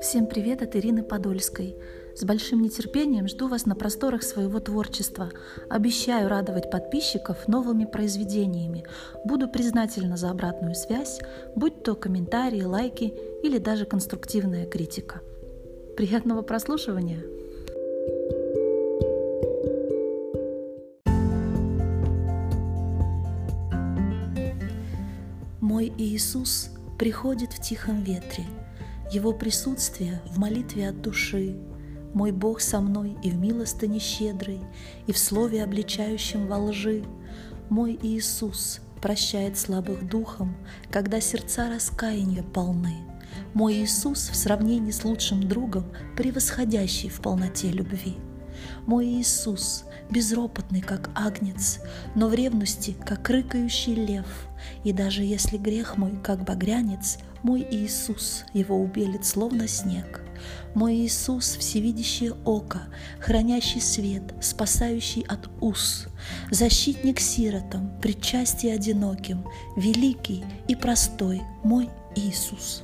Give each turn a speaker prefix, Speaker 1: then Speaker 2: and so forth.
Speaker 1: Всем привет от Ирины Подольской. С большим нетерпением жду вас на просторах своего творчества. Обещаю радовать подписчиков новыми произведениями. Буду признательна за обратную связь, будь то комментарии, лайки или даже конструктивная критика. Приятного прослушивания! Мой Иисус приходит в тихом ветре, Его присутствие в молитве от души, Мой Бог со мной и в милостыне щедрой, И в слове, обличающем во лжи. Мой Иисус прощает слабых духом, Когда сердца раскаяния полны. Мой Иисус в сравнении с лучшим другом, Превосходящий в полноте любви. Мой Иисус, безропотный, как агнец, но в ревности, как рыкающий лев, и даже если грех мой, как багрянец, мой Иисус его убелит, словно снег. Мой Иисус — всевидящее око, хранящий свет, спасающий от уз, защитник сиротам, причастие одиноким, великий и простой мой Иисус.